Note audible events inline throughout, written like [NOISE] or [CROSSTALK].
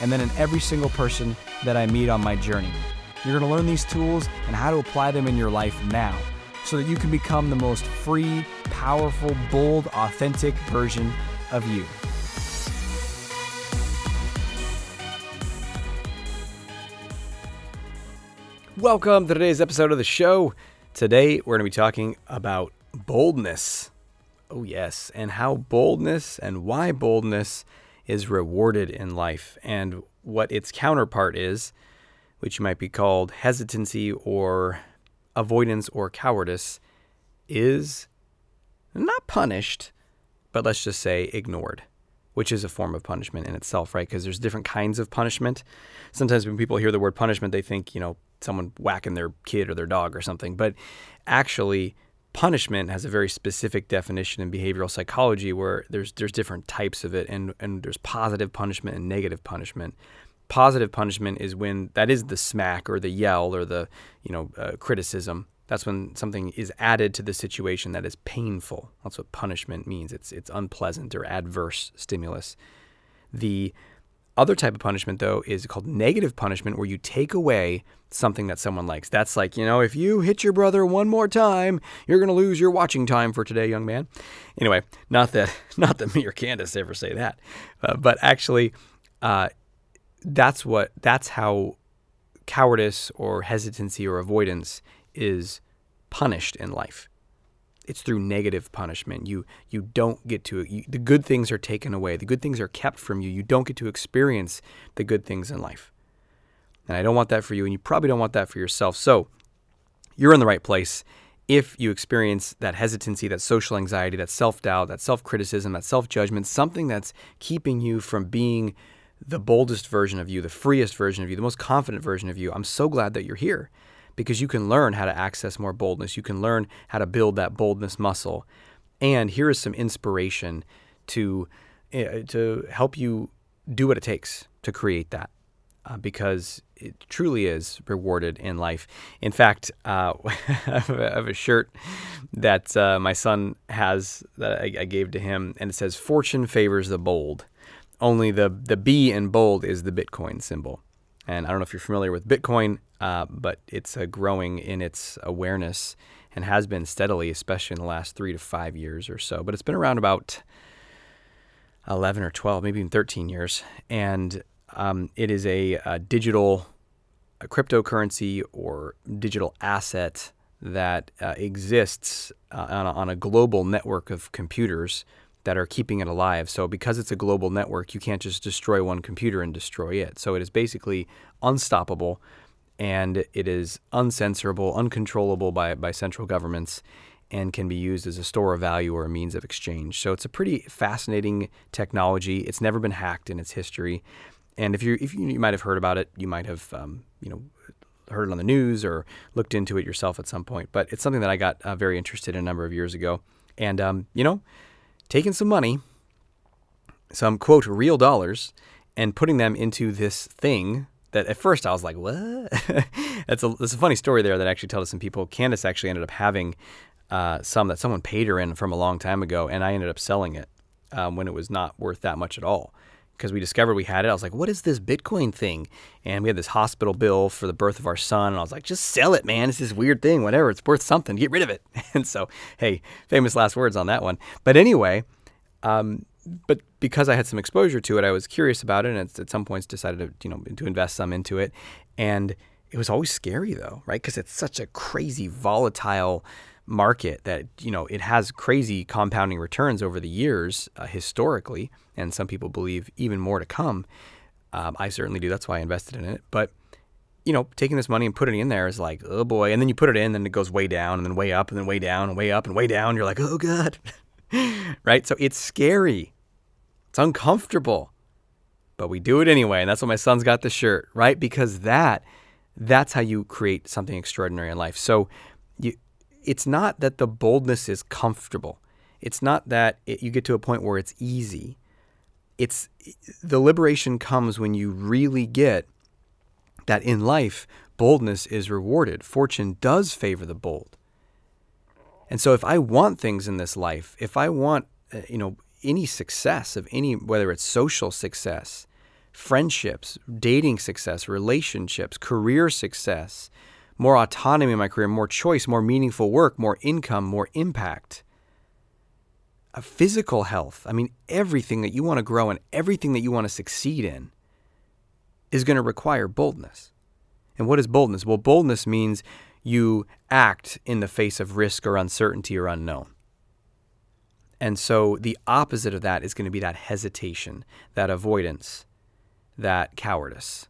and then in every single person that I meet on my journey. You're going to learn these tools and how to apply them in your life now so that you can become the most free, powerful, bold, authentic version of you. Welcome to today's episode of the show. Today, we're going to be talking about boldness. Oh, yes, and how boldness and why boldness is rewarded in life and what its counterpart is, which might be called hesitancy or avoidance or cowardice, is not punished, but let's just say ignored, which is a form of punishment in itself, right? Because there's different kinds of punishment. Sometimes when people hear the word punishment, they think, you know, someone whacking their kid or their dog or something. But actually, punishment has a very specific definition in behavioral psychology where there's there's different types of it and and there's positive punishment and negative punishment. Positive punishment is when that is the smack or the yell or the you know uh, criticism. That's when something is added to the situation that is painful. That's what punishment means. It's it's unpleasant or adverse stimulus. The other type of punishment though is called negative punishment where you take away something that someone likes that's like you know if you hit your brother one more time you're going to lose your watching time for today young man anyway not that [LAUGHS] not that me or candace ever say that uh, but actually uh, that's what that's how cowardice or hesitancy or avoidance is punished in life. It's through negative punishment. You you don't get to you, the good things are taken away. The good things are kept from you. You don't get to experience the good things in life. And I don't want that for you and you probably don't want that for yourself. So, you're in the right place if you experience that hesitancy, that social anxiety, that self-doubt, that self-criticism, that self-judgment, something that's keeping you from being the boldest version of you, the freest version of you, the most confident version of you. I'm so glad that you're here because you can learn how to access more boldness. You can learn how to build that boldness muscle. And here is some inspiration to uh, to help you do what it takes to create that. Uh, because it truly is rewarded in life. In fact, uh, [LAUGHS] I have a shirt that uh, my son has that I, I, gave to him, and it says, Fortune favors the bold only the the B in bold is the Bitcoin symbol. And I don't know if you're familiar with Bitcoin, uh, but it's uh, growing in its awareness and has been steadily, especially in the last three to five years or so. But it's been around about 11 or 12, maybe even 13 years. And um, it is a, a digital a cryptocurrency or digital asset that uh, exists uh, on, a, on, a, global network of computers that are keeping it alive. So because it's a global network, you can't just destroy one computer and destroy it. So it is basically unstoppable and it is uncensorable, uncontrollable by, by central governments and can be used as a store of value or a means of exchange. So it's a pretty fascinating technology. It's never been hacked in its history. And if you if you, you might have heard about it, you might have um, you know heard it on the news or looked into it yourself at some point. But it's something that I got uh, very interested in a number of years ago. And um, you know, taking some money, some quote real dollars, and putting them into this thing that at first I was like, what? [LAUGHS] that's, a, that's a funny story there that I actually tell to some people. Candace actually ended up having uh, some that someone paid her in from a long time ago, and I ended up selling it um, when it was not worth that much at all because we discovered we had it. I was like, what is this Bitcoin thing? And we had this hospital bill for the birth of our son. And I was like, just sell it, man. It's this weird thing, whatever. It's worth something. Get rid of it. [LAUGHS] And so, hey, famous last words on that one. But anyway, um, but because I had some exposure to it, I was curious about it. And at some points decided to, you know, to invest some into it. And it was always scary though, right? Because it's such a crazy, volatile, market that you know it has crazy compounding returns over the years uh, historically, and some people believe even more to come. Um, I certainly do. That's why I invested in it. But you know, taking this money and putting it in there is like, oh boy. And then you put it in, and it goes way down, and then way up, and then way down, and way up, and way down. You're like, oh god, [LAUGHS] right? So it's scary. It's uncomfortable. but we do it anyway. And that's why my son's got the shirt, right? Because that that's how you create something extraordinary in life. So you it's not that the boldness is comfortable. It's not that it, you get to a point where it's easy. It's the liberation comes when you really get that in life boldness is rewarded. Fortune does favor the bold. And so if I want things in this life, if I want uh, you know any success of any whether it's social success, friendships, dating success, relationships, career success, more autonomy in my career, more choice, more meaningful work, more income, more impact. A physical health. I mean, everything that you want to grow and everything that you want to succeed in is going to require boldness. And what is boldness? Well, boldness means you act in the face of risk or uncertainty or unknown. And so the opposite of that is going to be that hesitation, that avoidance, that cowardice,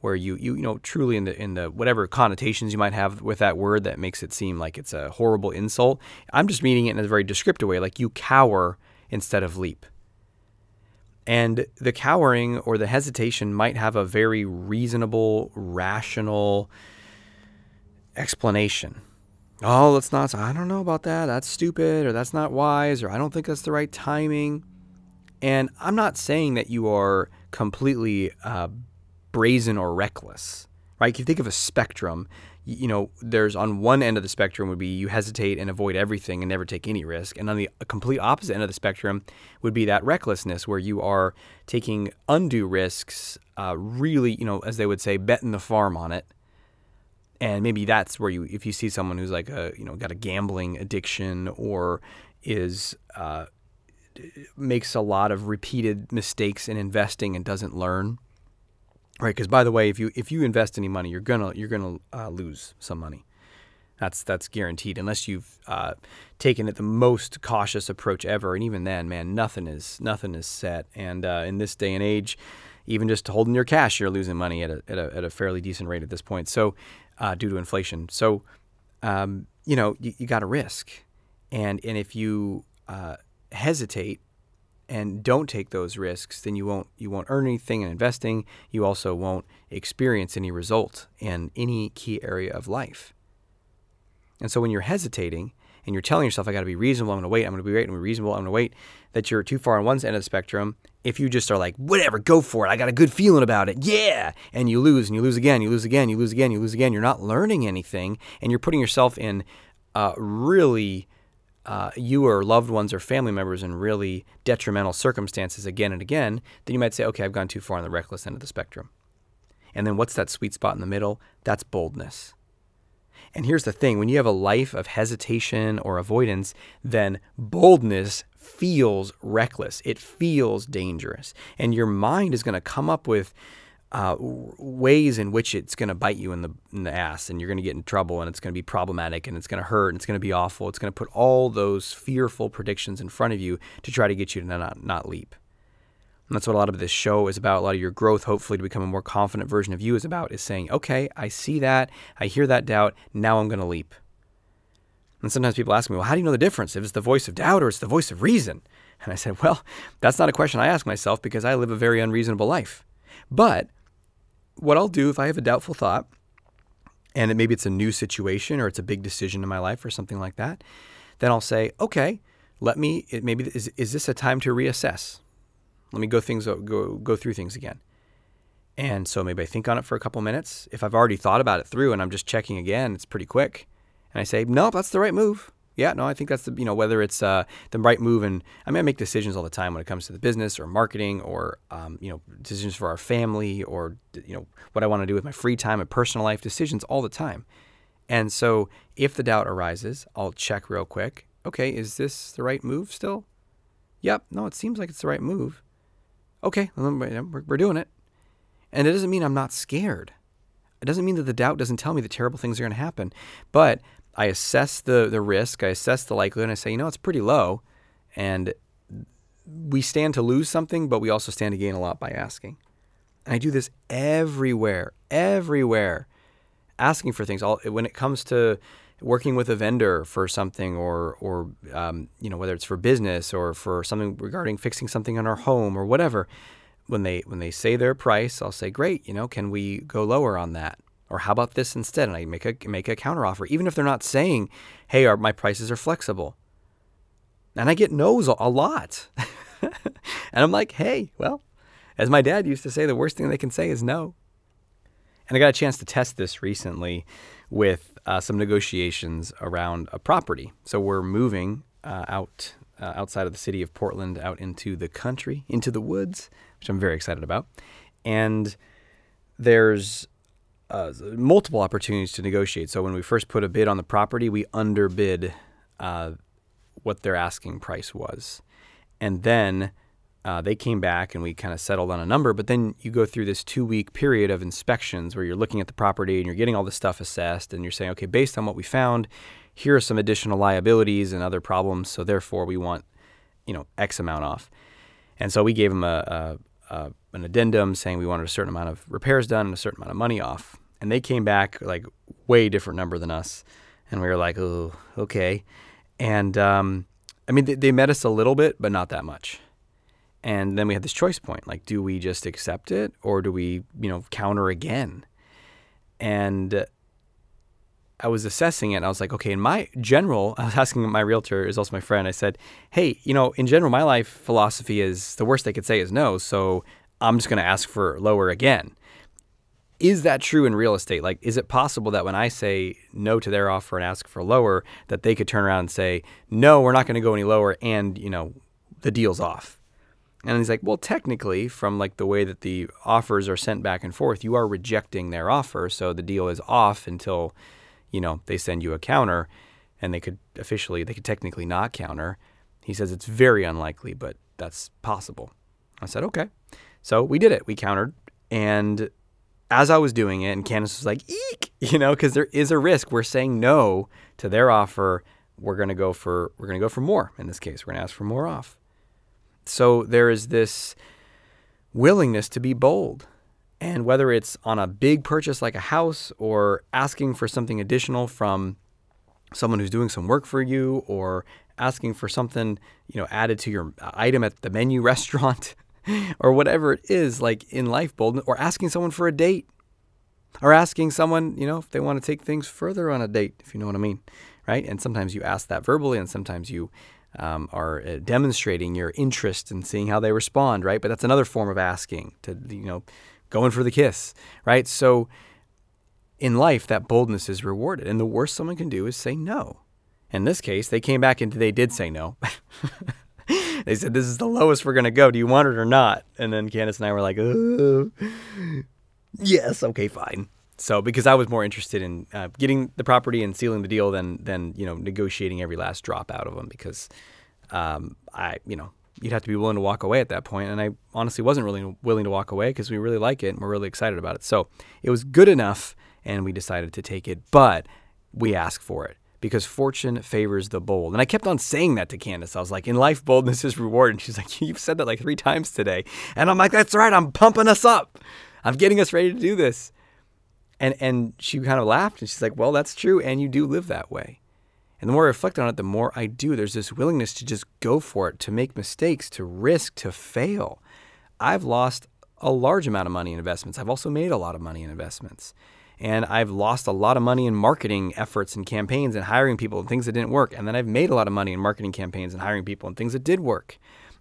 where you, you you know truly in the in the whatever connotations you might have with that word that makes it seem like it's a horrible insult. I'm just meaning it in a very descriptive way, like you cower instead of leap. And the cowering or the hesitation might have a very reasonable, rational explanation. Oh, let's not, I don't know about that. That's stupid, or that's not wise, or I don't think that's the right timing. And I'm not saying that you are completely uh, brazen or reckless, right? If you think of a spectrum, you know, there's on one end of the spectrum would be you hesitate and avoid everything and never take any risk. And on the complete opposite end of the spectrum would be that recklessness where you are taking undue risks, uh, really, you know, as they would say, betting the farm on it. And maybe that's where you, if you see someone who's like a, you know, got a gambling addiction or is, uh, makes a lot of repeated mistakes in investing and doesn't learn right? Because by the way, if you if you invest any money, you're gonna you're gonna uh, lose some money. That's that's guaranteed unless you've uh, taken it the most cautious approach ever. And even then, man, nothing is nothing is set. And uh, in this day and age, even just holding your cash, you're losing money at a at a, at a fairly decent rate at this point. So uh, due to inflation, so um, you know you, you got to risk, and and if you uh, hesitate and don't take those risks, then you won't you won't earn anything in investing. You also won't experience any result in any key area of life. And so when you're hesitating and you're telling yourself, I got to be reasonable, I'm going to wait, I'm going to be wait, I'm to be reasonable, I'm going to wait, that you're too far on one end of the spectrum. If you just are like, whatever, go for it, I got a good feeling about it, yeah, and you lose and you lose again, you lose again, you lose again, you lose again, you're not learning anything, and you're putting yourself in uh, really uh, you or loved ones or family members in really detrimental circumstances again and again, then you might say, okay, I've gone too far on the reckless end of the spectrum. And then what's that sweet spot in the middle? That's boldness. And here's the thing when you have a life of hesitation or avoidance, then boldness feels reckless. It feels dangerous. And your mind is going to come up with uh, ways in which it's going to bite you in the, in the ass and you're going to get in trouble and it's going to be problematic and it's going to hurt and it's going to be awful. It's going to put all those fearful predictions in front of you to try to get you to not, not leap. And that's what a lot of this show is about. A lot of your growth, hopefully, to become a more confident version of you, is about is saying, okay, I see that. I hear that doubt. Now I'm going to leap. And sometimes people ask me, well, how do you know the difference? If it's the voice of doubt or it's the voice of reason? And I said, well, that's not a question I ask myself because I live a very unreasonable life. But what I'll do if I have a doubtful thought, and maybe it's a new situation or it's a big decision in my life or something like that, then I'll say, okay, let me. Maybe is is this a time to reassess? Let me go things go go through things again. And so maybe I think on it for a couple minutes. If I've already thought about it through and I'm just checking again, it's pretty quick. And I say, no, that's the right move yeah, no, I think that's the you know whether it's uh, the right move, and I mean I make decisions all the time when it comes to the business or marketing or um, you know decisions for our family or you know what I want to do with my free time and personal life decisions all the time. And so if the doubt arises, I'll check real quick. Okay, is this the right move still? Yep. No, it seems like it's the right move. Okay, we're doing it. And it doesn't mean I'm not scared. It doesn't mean that the doubt doesn't tell me that terrible things are going to happen. But I assess the the risk, I assess the likelihood, and I say, you know, it's pretty low, and we stand to lose something, but we also stand to gain a lot by asking. And I do this everywhere, everywhere, asking for things. All when it comes to working with a vendor for something, or or um, you know whether it's for business or for something regarding fixing something in our home or whatever. when they when they say their price, I'll say, "Great, you know, can we go lower on that?" Or how about this instead? And I make a make a counteroffer, even if they're not saying, "Hey, our, my prices are flexible." And I get no's a, lot, [LAUGHS] and I'm like, "Hey, well, as my dad used to say, the worst thing they can say is no." And I got a chance to test this recently with uh, some negotiations around a property. So we're moving uh, out uh, outside of the city of Portland, out into the country, into the woods, which I'm very excited about. And there's uh, multiple opportunities to negotiate. So when we first put a bid on the property, we underbid uh, what their asking price was, and then uh, they came back and we kind of settled on a number. But then you go through this two week period of inspections where you're looking at the property and you're getting all the stuff assessed, and you're saying, okay, based on what we found, here are some additional liabilities and other problems. So therefore, we want you know X amount off. And so we gave them a, a, a an addendum saying we wanted a certain amount of repairs done and a certain amount of money off. And they came back like way different number than us. And we were like, oh, okay. And um, I mean, they, they met us a little bit, but not that much. And then we had this choice point like, do we just accept it or do we, you know, counter again? And I was assessing it and I was like, okay, in my general, [LAUGHS] I was asking my realtor, is also my friend, I said, hey, you know, in general, my life philosophy is the worst they could say is no. So I'm just going to ask for lower again. Is that true in real estate? Like, is it possible that when I say no to their offer and ask for lower, that they could turn around and say, no, we're not going to go any lower and, you know, the deal's off? And he's like, well, technically, from like the way that the offers are sent back and forth, you are rejecting their offer. So the deal is off until, you know, they send you a counter and they could officially, they could technically not counter. He says it's very unlikely, but that's possible. I said, okay. So we did it. We countered. And as I was doing it, and Candace was like, eek, [LAUGHS] you know, because there is a risk. We're saying no to their offer. We're gonna go for we're gonna go for more in this case. We're gonna ask for more off. So there is this willingness to be bold. And whether it's on a big purchase like a house or asking for something additional from someone who's doing some work for you or asking for something, you know, added to your uh, item at the menu [LAUGHS] restaurant, [LAUGHS] or whatever it is, like in life boldness, or asking someone for a date, or asking someone, you know, if they want to take things further on a date, if you know what I mean, right? And sometimes you ask that verbally, and sometimes you um, are uh, demonstrating your interest in seeing how they respond, right? But that's another form of asking to, you know, going for the kiss, right? So in life, that boldness is rewarded, and the worst someone can do is say no. In this case, they came back and they did say no. [LAUGHS] they said, This is the lowest we're going to go. Do you want it or not? And then Candace and I were like, oh, Yes, okay, fine. So, because I was more interested in uh, getting the property and sealing the deal than, than you know, negotiating every last drop out of them because um, I, you know, you'd have to be willing to walk away at that point. And I honestly wasn't really willing to walk away because we really like it and we're really excited about it. So it was good enough and we decided to take it, but we asked for it because fortune favors the bold. And I kept on saying that to Candace. I was like, in life, boldness is reward. And she's like, [LAUGHS] you've said that like three times today. And I'm like, that's right. I'm pumping us up. I'm getting us ready to do this. And, and she kind of laughed and she's like, well, that's true. And you do live that way. And the more I reflect on it, the more I do. There's this willingness to just go for it, to make mistakes, to risk, to fail. I've lost a large amount of money in investments. I've also made a lot of money in investments. And I've lost a lot of money in marketing efforts and campaigns and hiring people and things that didn't work. And then I've made a lot of money in marketing campaigns and hiring people and things that did work.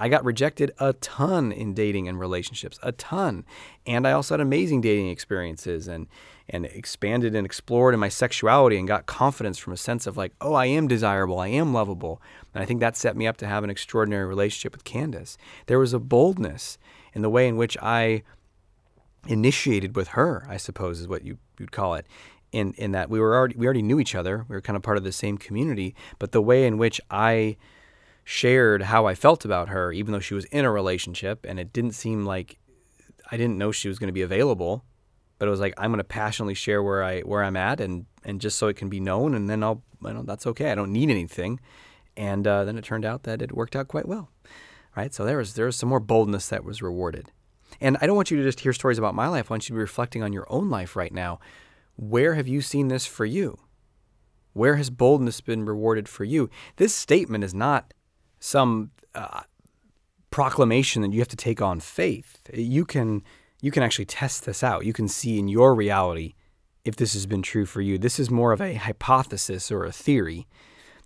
I got rejected a ton in dating and relationships, a ton. And I also had amazing dating experiences and and expanded and explored in my sexuality and got confidence from a sense of like, oh, I am desirable, I am lovable. And I think that set me up to have an extraordinary relationship with Candace. There was a boldness in the way in which I initiated with her, I suppose is what you, you'd call it. In, in that we were already we already knew each other. We were kind of part of the same community, but the way in which I shared how I felt about her, even though she was in a relationship, and it didn't seem like I didn't know she was going to be available, but it was like I'm going to passionately share where I where I'm at, and and just so it can be known, and then I'll you know that's okay. I don't need anything, and uh, then it turned out that it worked out quite well, right? So there was there was some more boldness that was rewarded. And I don't want you to just hear stories about my life. I want you to be reflecting on your own life right now. Where have you seen this for you? Where has boldness been rewarded for you? This statement is not some uh, proclamation that you have to take on faith. You can you can actually test this out. You can see in your reality if this has been true for you. This is more of a hypothesis or a theory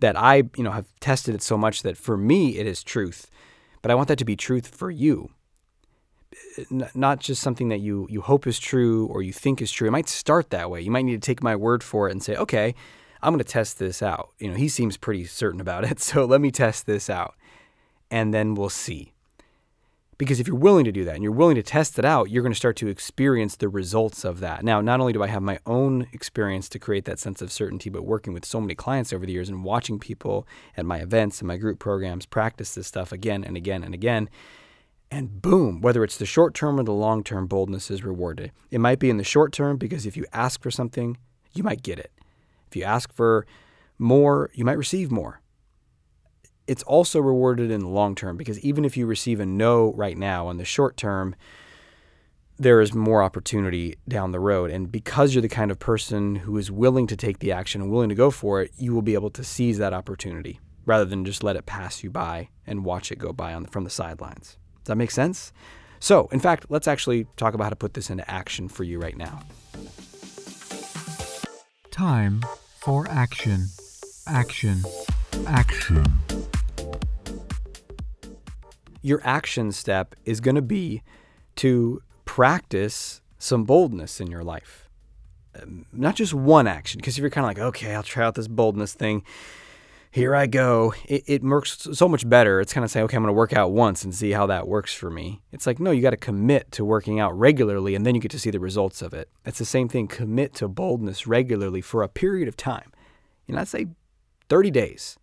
that I, you know, have tested it so much that for me it is truth. But I want that to be truth for you. Not just something that you you hope is true or you think is true. It might start that way. You might need to take my word for it and say, "Okay, I'm going to test this out." You know, he seems pretty certain about it, [LAUGHS] so let me test this out. And then we'll see. Because if you're willing to do that and you're willing to test it out, you're going to start to experience the results of that. Now, not only do I have my own experience to create that sense of certainty, but working with so many clients over the years and watching people at my events and my group programs practice this stuff again and again and again. And boom, whether it's the short term or the long term, boldness is rewarded. It might be in the short term because if you ask for something, you might get it. If you ask for more, you might receive more it's also rewarded in the long term because even if you receive a no right now in the short term, there is more opportunity down the road. And because you're the kind of person who is willing to take the action and willing to go for it, you will be able to seize that opportunity rather than just let it pass you by and watch it go by on the, from the sidelines. Does that make sense? So, in fact, let's actually talk about how to put this into action for you right now. Time for action. Action. Action your action step is going to be to practice some boldness in your life. Not just one action, because if you're kind of like, okay, I'll try out this boldness thing, here I go, it, it works so much better. It's kind of saying, okay, I'm going to work out once and see how that works for me. It's like, no, you got to commit to working out regularly and then you get to see the results of it. It's the same thing. Commit to boldness regularly for a period of time. Know, I'd say 30 days.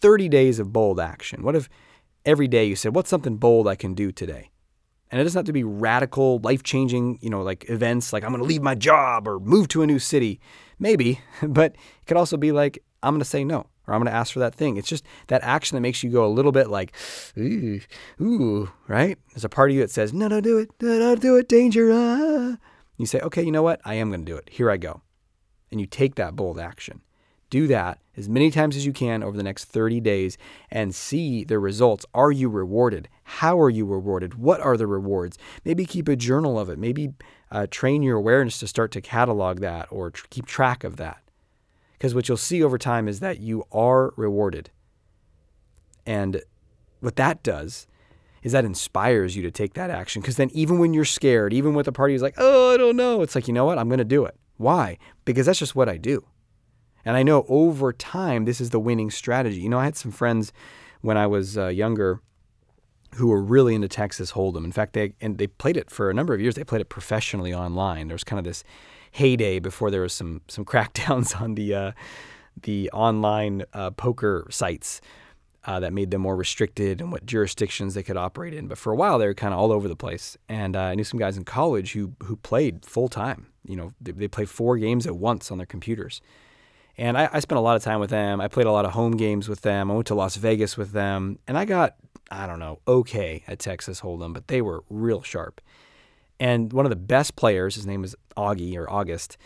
30 days of bold action. What if every day you said, what's something bold I can do today? And it doesn't have to be radical, life changing, you know, like events like I'm going to leave my job or move to a new city. Maybe, [LAUGHS] but it could also be like, I'm going to say no or I'm going to ask for that thing. It's just that action that makes you go a little bit like, ooh, ooh, right? There's a part of you that says, no, no, do it, no, no, do it, danger. Ah. You say, okay, you know what? I am going to do it. Here I go. And you take that bold action. Do that as many times as you can over the next 30 days and see the results. Are you rewarded? How are you rewarded? What are the rewards? Maybe keep a journal of it. Maybe uh, train your awareness to start to catalog that or tr- keep track of that. Because what you'll see over time is that you are rewarded. And what that does is that inspires you to take that action. Because then, even when you're scared, even with a party is like, oh, I don't know, it's like, you know what? I'm going to do it. Why? Because that's just what I do. And I know over time, this is the winning strategy. You know, I had some friends when I was uh, younger who were really into Texas Hold'em. In fact, they and they played it for a number of years. They played it professionally online. There was kind of this heyday before there was some some [LAUGHS] crackdowns on the uh, the online uh, poker sites uh, that made them more restricted and what jurisdictions they could operate in. But for a while, they were kind of all over the place. And uh, I knew some guys in college who who played full time. You know, they, they played four games at once on their computers. And I, I, spent a lot of time with them. I played a lot of home games with them. I went to Las Vegas with them. And I got, I don't know, okay at Texas Hold'em, but they were real sharp. And one of the best players, his name is Augie or August,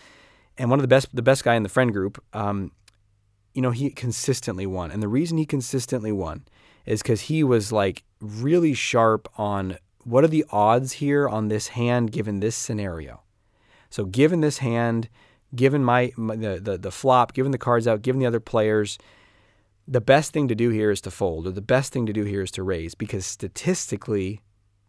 and one of the best, the best guy in the friend group, um, you know, he consistently won. And the reason he consistently won is because he was like really sharp on what are the odds here on this hand given this scenario. So, given this hand, given my, my the, the the flop, given the cards out, given the other players, the best thing to do here is to fold, or the best thing to do here is to raise, because statistically,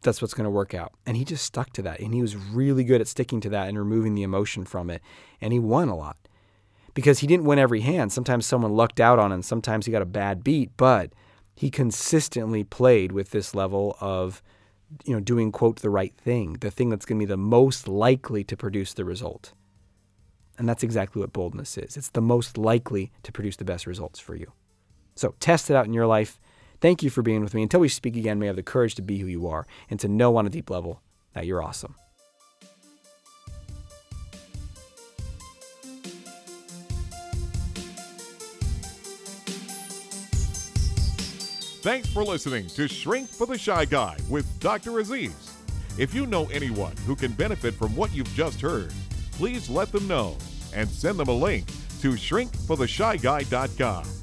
that's what's going to work out. And he just stuck to that, and he was really good at sticking to that and removing the emotion from it, and he won a lot because he didn't win every hand. Sometimes someone lucked out on him, sometimes he got a bad beat, but he consistently played with this level of you know doing quote the right thing, the thing that's going to be the most likely to produce the result. And that's exactly what boldness is. It's the most likely to produce the best results for you. So test it out in your life. Thank you for being with me. Until we speak again, may I have the courage to be who you are and to know on a deep level that you're awesome. Thanks for listening to Shrink for the Shy Guy with Dr. Aziz. If you know anyone who can benefit from what you've just heard, please let them know and send them a link to shrinkfortheshyguy.com.